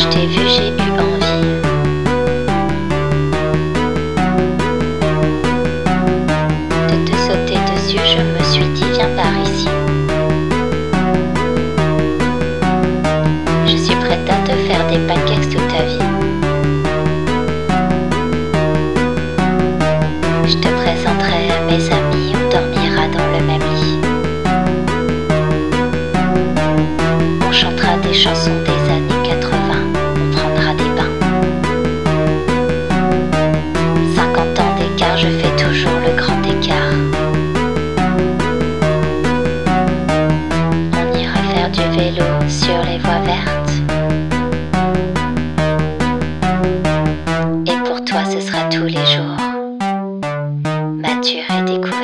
je t'ai vu, j'ai eu envie. De te sauter dessus, je me suis dit, viens par ici. Je suis prête à te faire des pancakes toute ta vie. Je te présenterai à mes amis, on dormira dans le même lit. sur les voies vertes. Et pour toi, ce sera tous les jours. Mature et découverte.